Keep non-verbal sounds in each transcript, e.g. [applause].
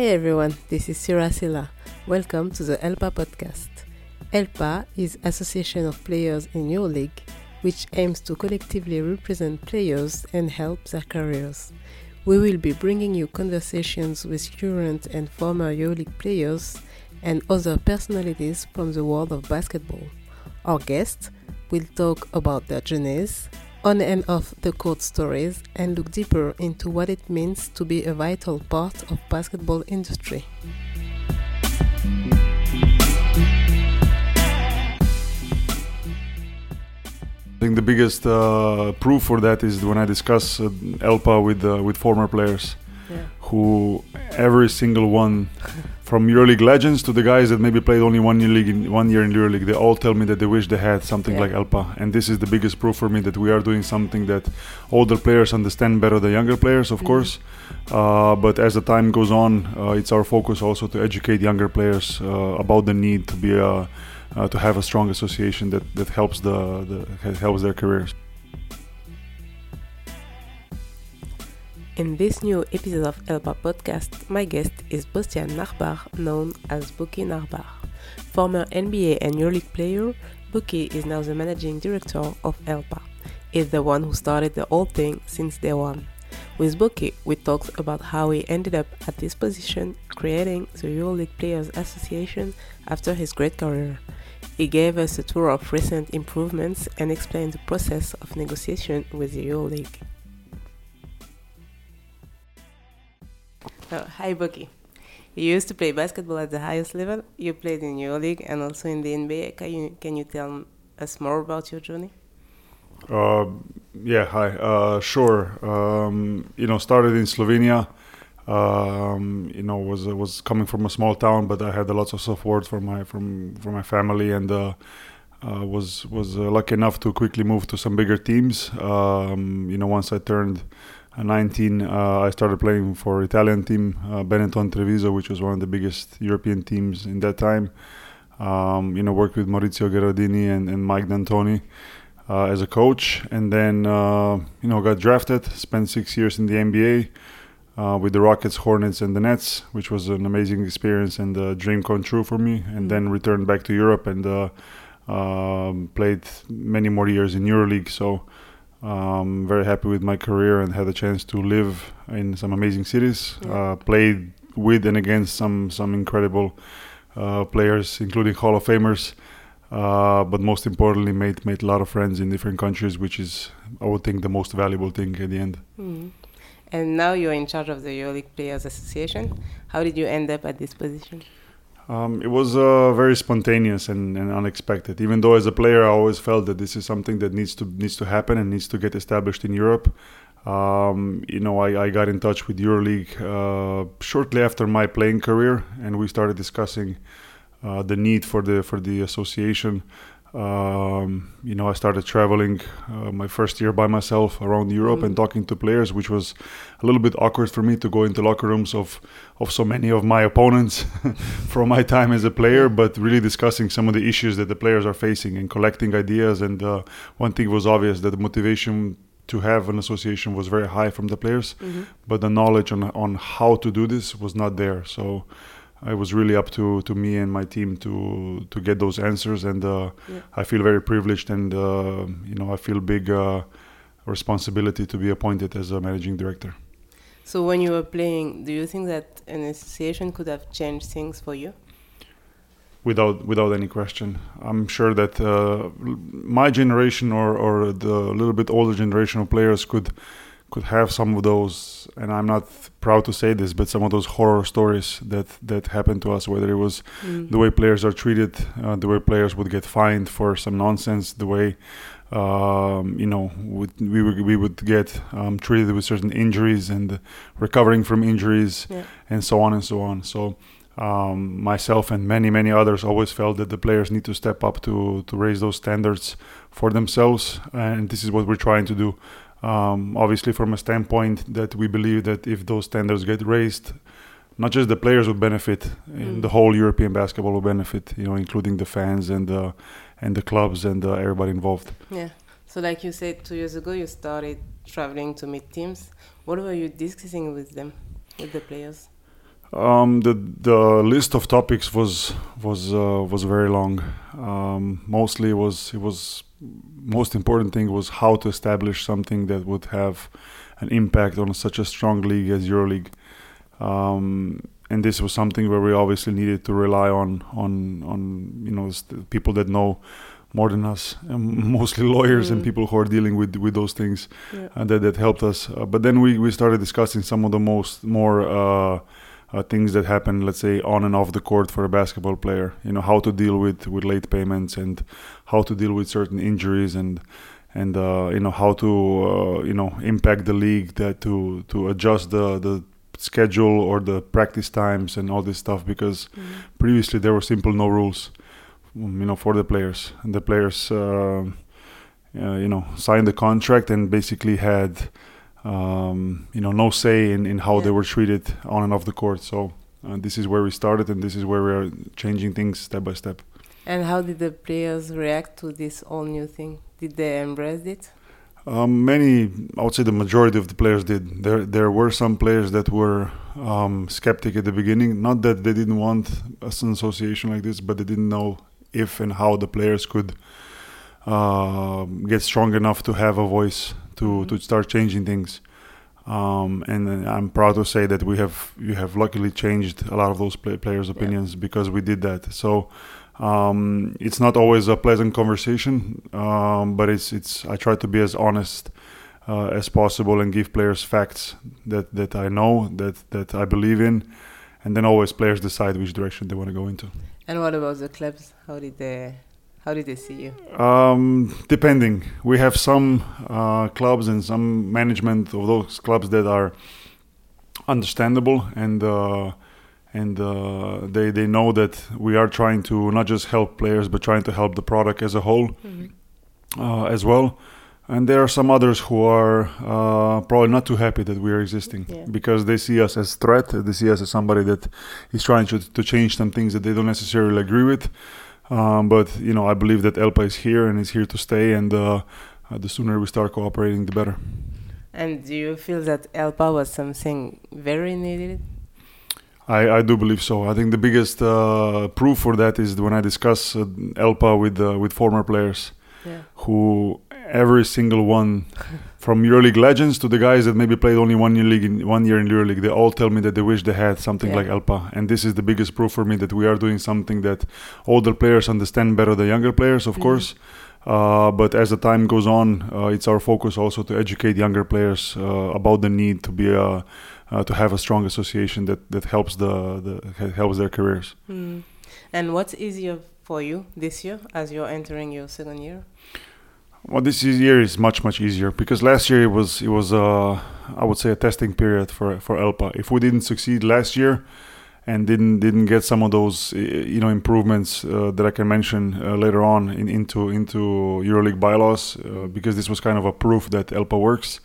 Hey everyone, this is Sira Silla. Welcome to the ELPA podcast. ELPA is Association of Players in EuroLeague, which aims to collectively represent players and help their careers. We will be bringing you conversations with current and former EuroLeague players and other personalities from the world of basketball. Our guests will talk about their journeys, on and off the court stories, and look deeper into what it means to be a vital part of basketball industry. I think the biggest uh, proof for that is when I discuss uh, ELPA with uh, with former players. Who every single one, from EuroLeague legends to the guys that maybe played only one year league in one year in EuroLeague, they all tell me that they wish they had something Yeah. like ELPA, and this is the biggest proof for me that we are doing something that older players understand better than younger players, of Mhm. course. Uh, but as the time goes on, uh, it's our focus also to educate younger players uh, about the need to be a uh, to have a strong association that, that helps the, the helps their careers. In this new episode of ELPA podcast, my guest is Boštjan Nachbar, known as Buki Nachbar. Former NBA and EuroLeague player, Buki is now the managing director of ELPA. He's the one who started the whole thing since day one. With Buki, we talked about how he ended up at this position, creating the EuroLeague Players Association after his great career. He gave us a tour of recent improvements and explained the process of negotiation with the EuroLeague. Oh, [laughs] hi, Bucky. You used to play basketball at the highest level. You played in EuroLeague and also in the NBA. Can you can you tell us more about your journey? Uh, yeah, hi. Uh, sure. Um, you know, started in Slovenia. Um, you know, was was coming from a small town, but I had a lot of support from my from from my family, and uh, uh, was was uh, lucky enough to quickly move to some bigger teams. Um, you know, once I turned 19, uh, I started playing for Italian team uh, Benetton Treviso, which was one of the biggest European teams in that time. Um, you know, worked with Maurizio Gherardini and, and Mike D'Antoni uh, as a coach, and then uh, you know got drafted. Spent six years in the NBA uh, with the Rockets, Hornets, and the Nets, which was an amazing experience and a dream come true for me. And then returned back to Europe and uh, um, played many more years in EuroLeague. So. Um, very happy with my career and had a chance to live in some amazing cities. Uh, played with and against some some incredible uh, players, including Hall of Famers. Uh, but most importantly, made made a lot of friends in different countries, which is I would think the most valuable thing at the end. Mhm. And now you're in charge of the EuroLeague Players Association. How did you end up at this position? Um, it was uh, very spontaneous and, and unexpected. Even though as a player, I always felt that this is something that needs to needs to happen and needs to get established in Europe. Um, you know, I, I got in touch with EuroLeague uh, shortly after my playing career, and we started discussing uh, the need for the for the association. Um, you know, I started traveling uh, my first year by myself around Europe and Mm. talking to players, which was a little bit awkward for me to go into locker rooms of of so many of my opponents [laughs] from my time as a player, but really discussing some of the issues that the players are facing and collecting ideas. And uh, one thing was obvious that the motivation to have an association was very high from the players, Mm-hmm. but the knowledge on on how to do this was not there. So it was really up to, to me and my team to to get those answers, and uh, Yeah. I feel very privileged, and uh, you know I feel big uh, responsibility to be appointed as a managing director. So when you were playing, do you think that an association could have changed things for you? without without any question. I'm sure that uh, my generation or or the little bit older generation of players could could have some of those, and I'm not proud to say this, but some of those horror stories that that happened to us, whether it was Mm. the way players are treated, uh, the way players would get fined for some nonsense, the way um, you know would, we would we would get um, treated with certain injuries and recovering from injuries, Yeah. and so on and so on. So um, myself and many many others always felt that the players need to step up to to raise those standards for themselves, and this is what we're trying to do. Um, obviously, from a standpoint that we believe that if those standards get raised, not just the players would benefit, Mm. the whole European basketball will benefit. You know, including the fans and the and the clubs and uh, everybody involved. Yeah. So like you said, two years ago, you started traveling to meet teams. What were you discussing with them, with the players? Um, the the list of topics was was uh, was very long. Um, mostly was it was most important thing was how to establish something that would have an impact on such a strong league as EuroLeague. Um, and this was something where we obviously needed to rely on on on you know people that know more than us, [laughs] mostly lawyers mm. and people who are dealing with with those things, yeah. and that that helped us. Uh, but then we we started discussing some of the most more. Uh, things that happen, let's say, on and off the court for a basketball player. You know how to deal with with late payments and how to deal with certain injuries and and uh, you know how to uh, you know impact the league that to to adjust the the schedule or the practice times and all this stuff because mm. previously there were simple no rules um, you know for the players and the players uh, uh, you know signed the contract and basically had um, you know no say in, in how yeah. they were treated on and off the court so uh, this is where we started and this is where we are changing things step by step and how did the players react to this all new thing did they embrace it um, many, I would say, the majority of the players did. There, there were some players that were um, skeptic at the beginning. Not that they didn't want an association like this, but they didn't know if and how the players could uh, get strong enough to have a voice to mm-hmm. to start changing things. Um, and I'm proud to say that we have we have luckily changed a lot of those play- players' opinions yeah. because we did that. So um, it's not always a pleasant conversation, um, but it's it's I try to be as honest uh, as possible and give players facts that that I know that that I believe in, and then always players decide which direction they want to go into. And what about the clubs? How did they how did they see you? Um, depending, we have some uh, clubs and some management of those clubs that are understandable and uh, and uh, they they know that we are trying to not just help players but trying to help the product as a whole mm-hmm. uh, as well. And there are some others who are uh, probably not too happy that we are existing yeah. because they see us as threat. They see us as somebody that is trying to, to change some things that they don't necessarily agree with. Um, but you know, I believe that ELPA is here and is here to stay. And uh, the sooner we start cooperating, the better. And do you feel that ELPA was something very needed I, I do believe so. I think the biggest uh, proof for that is when I discuss uh, ELPA with uh, with former players, yeah. who every single one, from EuroLeague legends to the guys that maybe played only one year league in one year in EuroLeague, they all tell me that they wish they had something yeah. like ELPA, and this is the biggest proof for me that we are doing something that older players understand better than younger players, of mm-hmm. course. Uh, but as the time goes on, uh, it's our focus also to educate younger players uh, about the need to be a uh, to have a strong association that that helps the, the helps their careers. Mm. And what's easier for you this year as you're entering your second year? Well, this year is much much easier because last year it was it was uh, I would say a testing period for for ELPA. If we didn't succeed last year and didn't didn't get some of those you know improvements uh, that I can mention uh, later on in, into into EuroLeague bylaws uh, because this was kind of a proof that ELPA works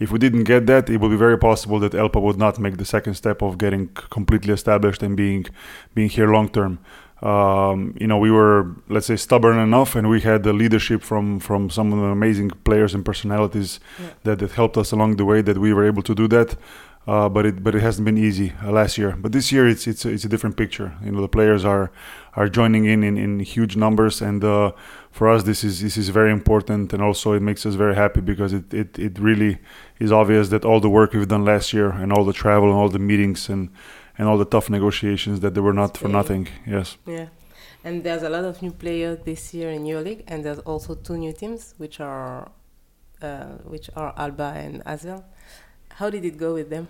if we didn't get that, it would be very possible that ELPA would not make the second step of getting completely established and being being here long term. Um, you know, we were let's say stubborn enough, and we had the leadership from from some of the amazing players and personalities yeah. that, that helped us along the way that we were able to do that. Uh, but it but it hasn't been easy uh, last year. But this year it's it's it's a different picture. You know, the players are are joining in in, in huge numbers, and uh, for us this is this is very important, and also it makes us very happy because it, it it really is obvious that all the work we've done last year and all the travel and all the meetings and and all the tough negotiations that they were not for nothing. Yes. Yeah. And there's a lot of new players this year in EuroLeague, and there's also two new teams, which are uh, which are Alba and Asvel. How did it go with them?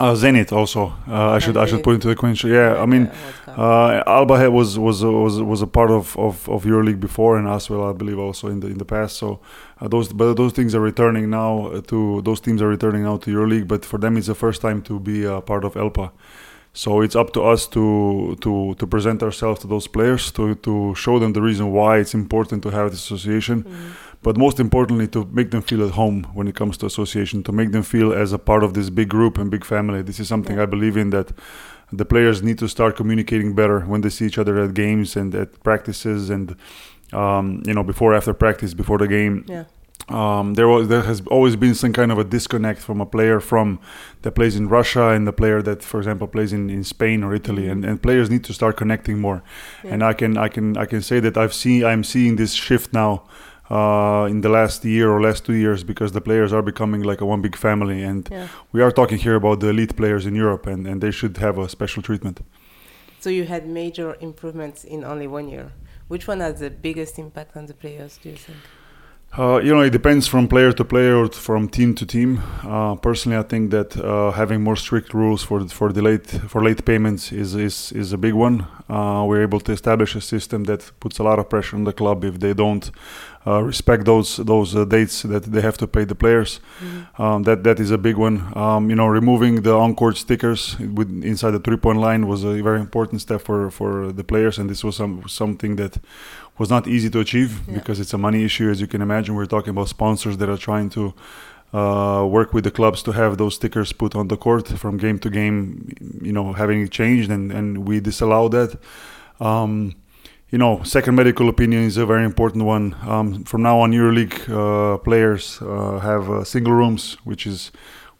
Uh, Zenit also. Uh, I should I should put into the question. Yeah, I mean, uh, Alba was was was was a part of of, of EuroLeague before, and Asvel, I believe, also in the in the past. So uh, those but those things are returning now to those teams are returning now to EuroLeague. But for them, it's the first time to be a part of ELPA. So it's up to us to to to present ourselves to those players to to show them the reason why it's important to have this association. Mm-hmm but most importantly to make them feel at home when it comes to association to make them feel as a part of this big group and big family this is something yeah. i believe in that the players need to start communicating better when they see each other at games and at practices and um, you know before after practice before the game yeah um, there was there has always been some kind of a disconnect from a player from that plays in Russia and the player that, for example, plays in, in Spain or Italy, and, and players need to start connecting more. Yeah. And I can I can I can say that I've seen I'm seeing this shift now uh, in the last year or last two years because the players are becoming like a one big family, and Yeah. we are talking here about the elite players in Europe, and, and they should have a special treatment. So you had major improvements in only one year. Which one has the biggest impact on the players, do you think? Uh, you know, it depends from player to player or from team to team. Uh, personally, I think that uh, having more strict rules for for late for late payments is is, is a big one. Uh, we're able to establish a system that puts a lot of pressure on the club if they don't uh, respect those those uh, dates that they have to pay the players. Um, that that is a big one. Um, you know, removing the on-court stickers with, inside the three-point line was a very important step for for the players, and this was some something that was not easy to achieve Yeah. because it's a money issue, as you can imagine. We're talking about sponsors that are trying to uh, work with the clubs to have those stickers put on the court from game to game. You know, having it changed, and and we disallow that. Um, you know, second medical opinion is a very important one. Um, from now on, EuroLeague uh, players uh, have uh, single rooms, which is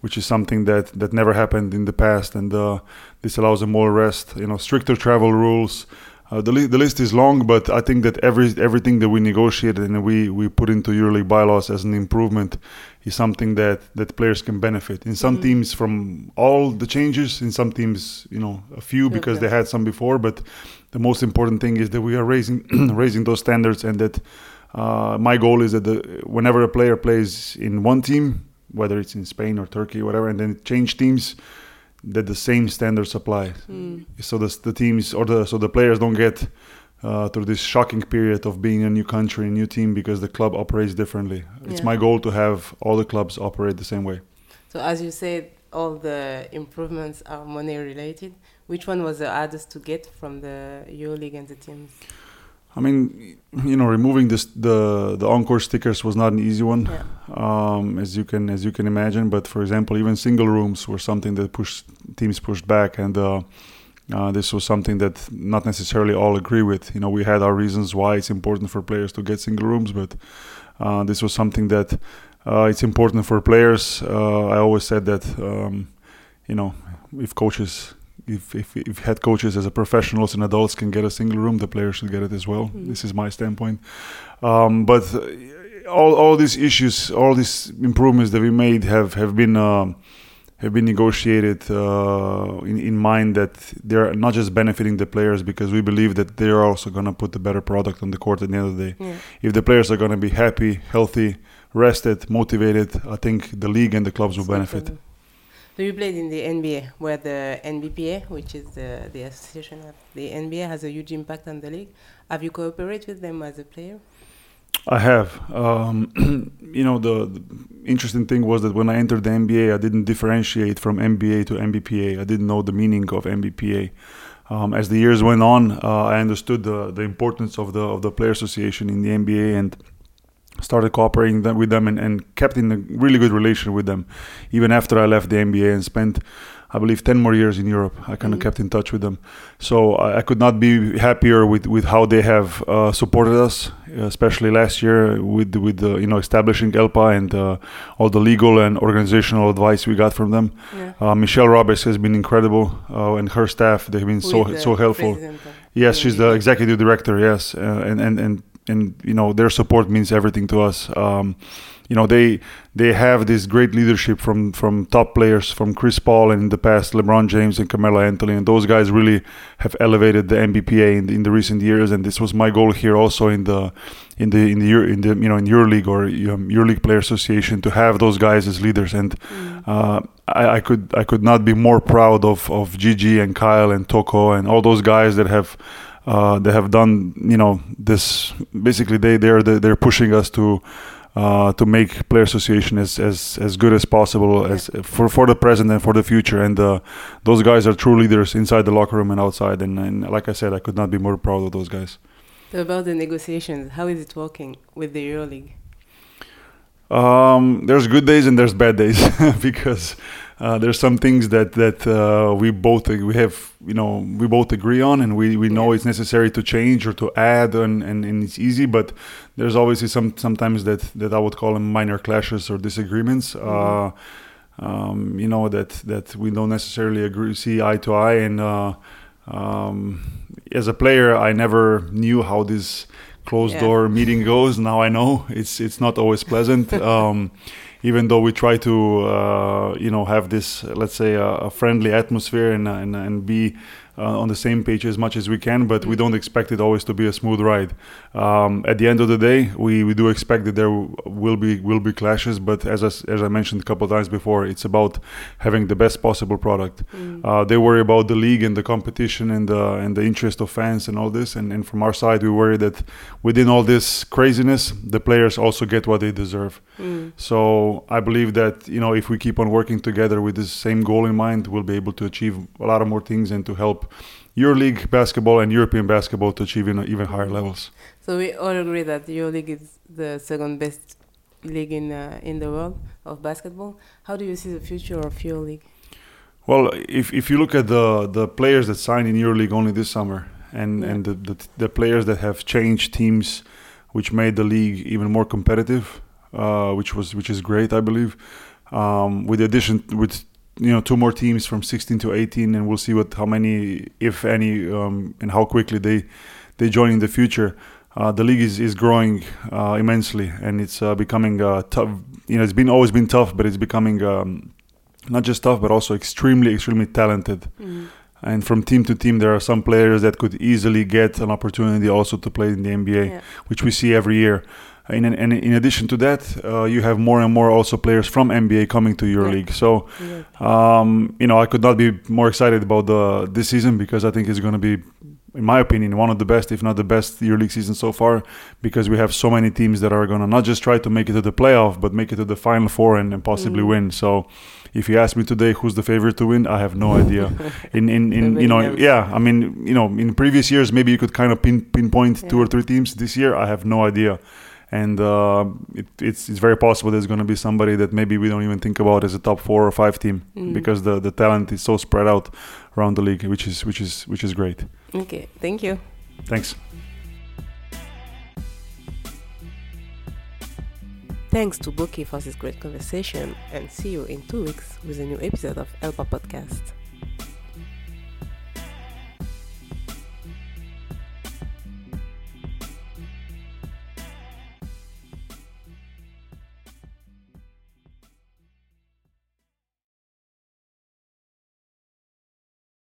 which is something that that never happened in the past, and uh, this allows them more rest. You know, stricter travel rules. Uh, the, li- the list is long, but I think that every everything that we negotiated and we, we put into EuroLeague bylaws as an improvement is something that, that players can benefit. In some Mhm. teams, from all the changes. In some teams, you know, a few because Okay. they had some before. But the most important thing is that we are raising [clears throat] raising those standards, and that uh, my goal is that the, whenever a player plays in one team, whether it's in Spain or Turkey, or whatever, and then change teams, that the same standards apply Mm. so the, the teams or the so the players don't get uh, through this shocking period of being a new country, a new team, because the club operates differently. It's my goal to have all the clubs operate the same way. So as you said, all the improvements are money related. Which one was the hardest to get from the EuroLeague and the teams? I mean, you know, removing this the the on-court stickers was not an easy one, Yeah. Um, as you can as you can imagine. But for example, even single rooms were something that pushed teams pushed back, and uh, uh, this was something that not necessarily all agree with. You know, we had our reasons why it's important for players to get single rooms, but uh, this was something that uh, it's important for players. Uh, I always said that, um, you know, if coaches. If, if, if head coaches as a professionals and adults can get a single room, the players should get it as well. Mhm. This is my standpoint. Um, but all, all these issues, all these improvements that we made have have been um, have been negotiated uh, in, in mind that they're not just benefiting the players because we believe that they're also going to put the better product on the court at the end of the day. Yeah. If the players are going to be happy, healthy, rested, motivated, I think the league and the clubs will benefit. So you played in the NBA, where the NBPA, which is the, the association of the NBA, has a huge impact on the league. Have you cooperated with them as a player? I have. Um, [clears throat] you know, the, the interesting thing was that when I entered the NBA, I didn't differentiate from NBA to NBPA. I didn't know the meaning of NBPA. Um, as the years went on, uh, I understood the, the importance of the of the player association in the NBA and started cooperating them, with them and, and kept in a really good relation with them, even after I left the NBA and spent. I believe 10 more years in Europe. I kind of Mhm. kept in touch with them. So I, I could not be happier with, with how they have uh, supported us, especially last year with with the, you know establishing ELPA and uh, all the legal and organizational advice we got from them. Yeah. Uh, Michelle Roberts has been incredible, uh, and her staff they've been so With the so helpful. Yes, she's the executive director. Yes, uh, and and and and you know their support means everything to us. Um, you know they they have this great leadership from from top players from Chris Paul and in the past LeBron James and Carmelo Anthony and those guys really have elevated the NBPA in the, in the recent years and this was my goal here also in the in the in the in the you know in EuroLeague or um, EuroLeague Player Association to have those guys as leaders and Mm. uh, I, I could I could not be more proud of of Gigi and Kyle and Toko and all those guys that have uh, that have done you know this basically they they're they're pushing us to uh, to make player association as, as as good as possible as for for the present and for the future and uh, those guys are true leaders inside the locker room and outside and, and like I said I could not be more proud of those guys. So about the negotiations, how is it working with the EuroLeague? Um, there's good days and there's bad days [laughs] because uh, there's some things that that uh, we both we have you know we both agree on and we, we know Yeah. it's necessary to change or to add and, and, and it's easy but there's always some sometimes that that I would call them minor clashes or disagreements uh, um, you know that that we don't necessarily agree see eye to eye and uh, um, as a player I never knew how this closed Yeah. door meeting goes now I know it's it's not always pleasant [laughs] um, even though we try to uh, you know have this let's say a, a friendly atmosphere and, and, and be uh, on the same page as much as we can but we Mm. don't expect it always to be a smooth ride um, at the end of the day we, we do expect that there will be will be clashes but as I, as I mentioned a couple of times before it's about having the best possible product Mm. uh, they worry about the league and the competition and the and the interest of fans and all this and, and from our side we worry that within all this craziness the players also get what they deserve Mm. so I believe that you know if we keep on working together with this same goal in mind, we'll be able to achieve a lot of more things and to help EuroLeague basketball and European basketball to achieve in even higher levels. So we all agree that EuroLeague is the second best league in uh, in the world of basketball. How do you see the future of EuroLeague? Well, if if you look at the the players that signed in EuroLeague only this summer and Yeah. and the, the the players that have changed teams, which made the league even more competitive, uh, which was which is great, I believe. Um, with the addition with you know two more teams from 16 to 18, and we'll see what how many, if any, um, and how quickly they they join in the future. Uh, the league is, is growing uh, immensely, and it's uh, becoming uh, tough. You know, it's been always been tough, but it's becoming um, not just tough, but also extremely, extremely talented. Mm. And from team to team, there are some players that could easily get an opportunity also to play in the NBA, Yeah. which we see every year. And in, and in addition to that, uh, you have more and more also players from NBA coming to EuroLeague. So, Yeah. um, you know, I could not be more excited about the this season because I think it's going to be, in my opinion, one of the best, if not the best, EuroLeague season so far. Because we have so many teams that are going to not just try to make it to the playoff, but make it to the final four and, and possibly Mm. win. So, if you ask me today who's the favorite to win, I have no idea. [laughs] In in, in you know, knows. yeah, I mean, you know, in previous years maybe you could kind of pin, pinpoint two or three teams. This year, I have no idea. And uh, it, it's it's very possible there's going to be somebody that maybe we don't even think about as a top four or five team Mm. because the, the talent is so spread out around the league, which is which is which is great. Okay, thank you. Thanks. Thanks to Boki for this great conversation, and see you in two weeks with a new episode of Elpa Podcast.